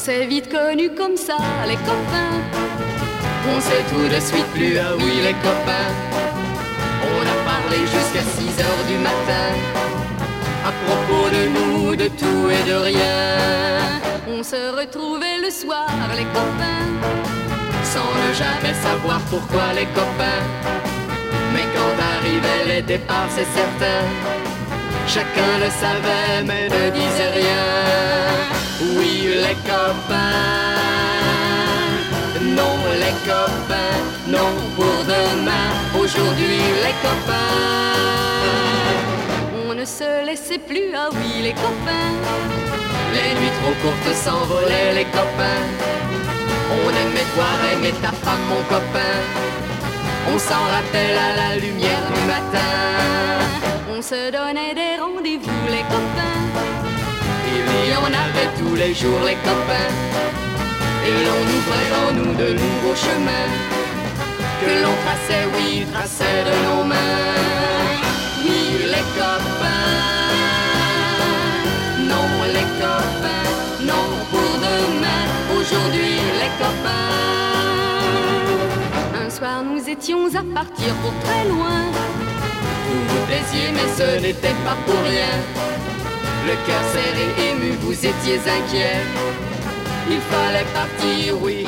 s'est vite connus comme ça, les copains. On s'est tout de suite plus, ah oui, les copains. On a parlé jusqu'à 6 heures du matin. À propos de nous, de tout et de rien. On se retrouvait le soir, les copains. Sans ne jamais savoir pourquoi les copains. Mais quand arrivaient les départs, c'est certain. Chacun le savait, mais ne disait rien. Les copains. Non, les copains. Non, pour demain. Aujourd'hui, les copains. On ne se laissait plus, ah oui, les copains. Les nuits trop courtes s'envolaient, les copains. On aimait toi, aimait ta femme, mon copain. On s'en rappelle à la lumière du matin. On se donnait des rendez-vous, les copains. Les jours, les copains. Et l'on ouvrait en nous de nouveaux chemins. Que l'on traçait, oui, traçait de nos mains. Oui, les copains. Non, les copains. Non, pour demain. Aujourd'hui, les copains. Un soir, nous étions à partir pour très loin. Vous vous plaisiez, mais ce n'était pas pour rien. Le cœur serré, ému, vous étiez inquiet. Il fallait partir, oui.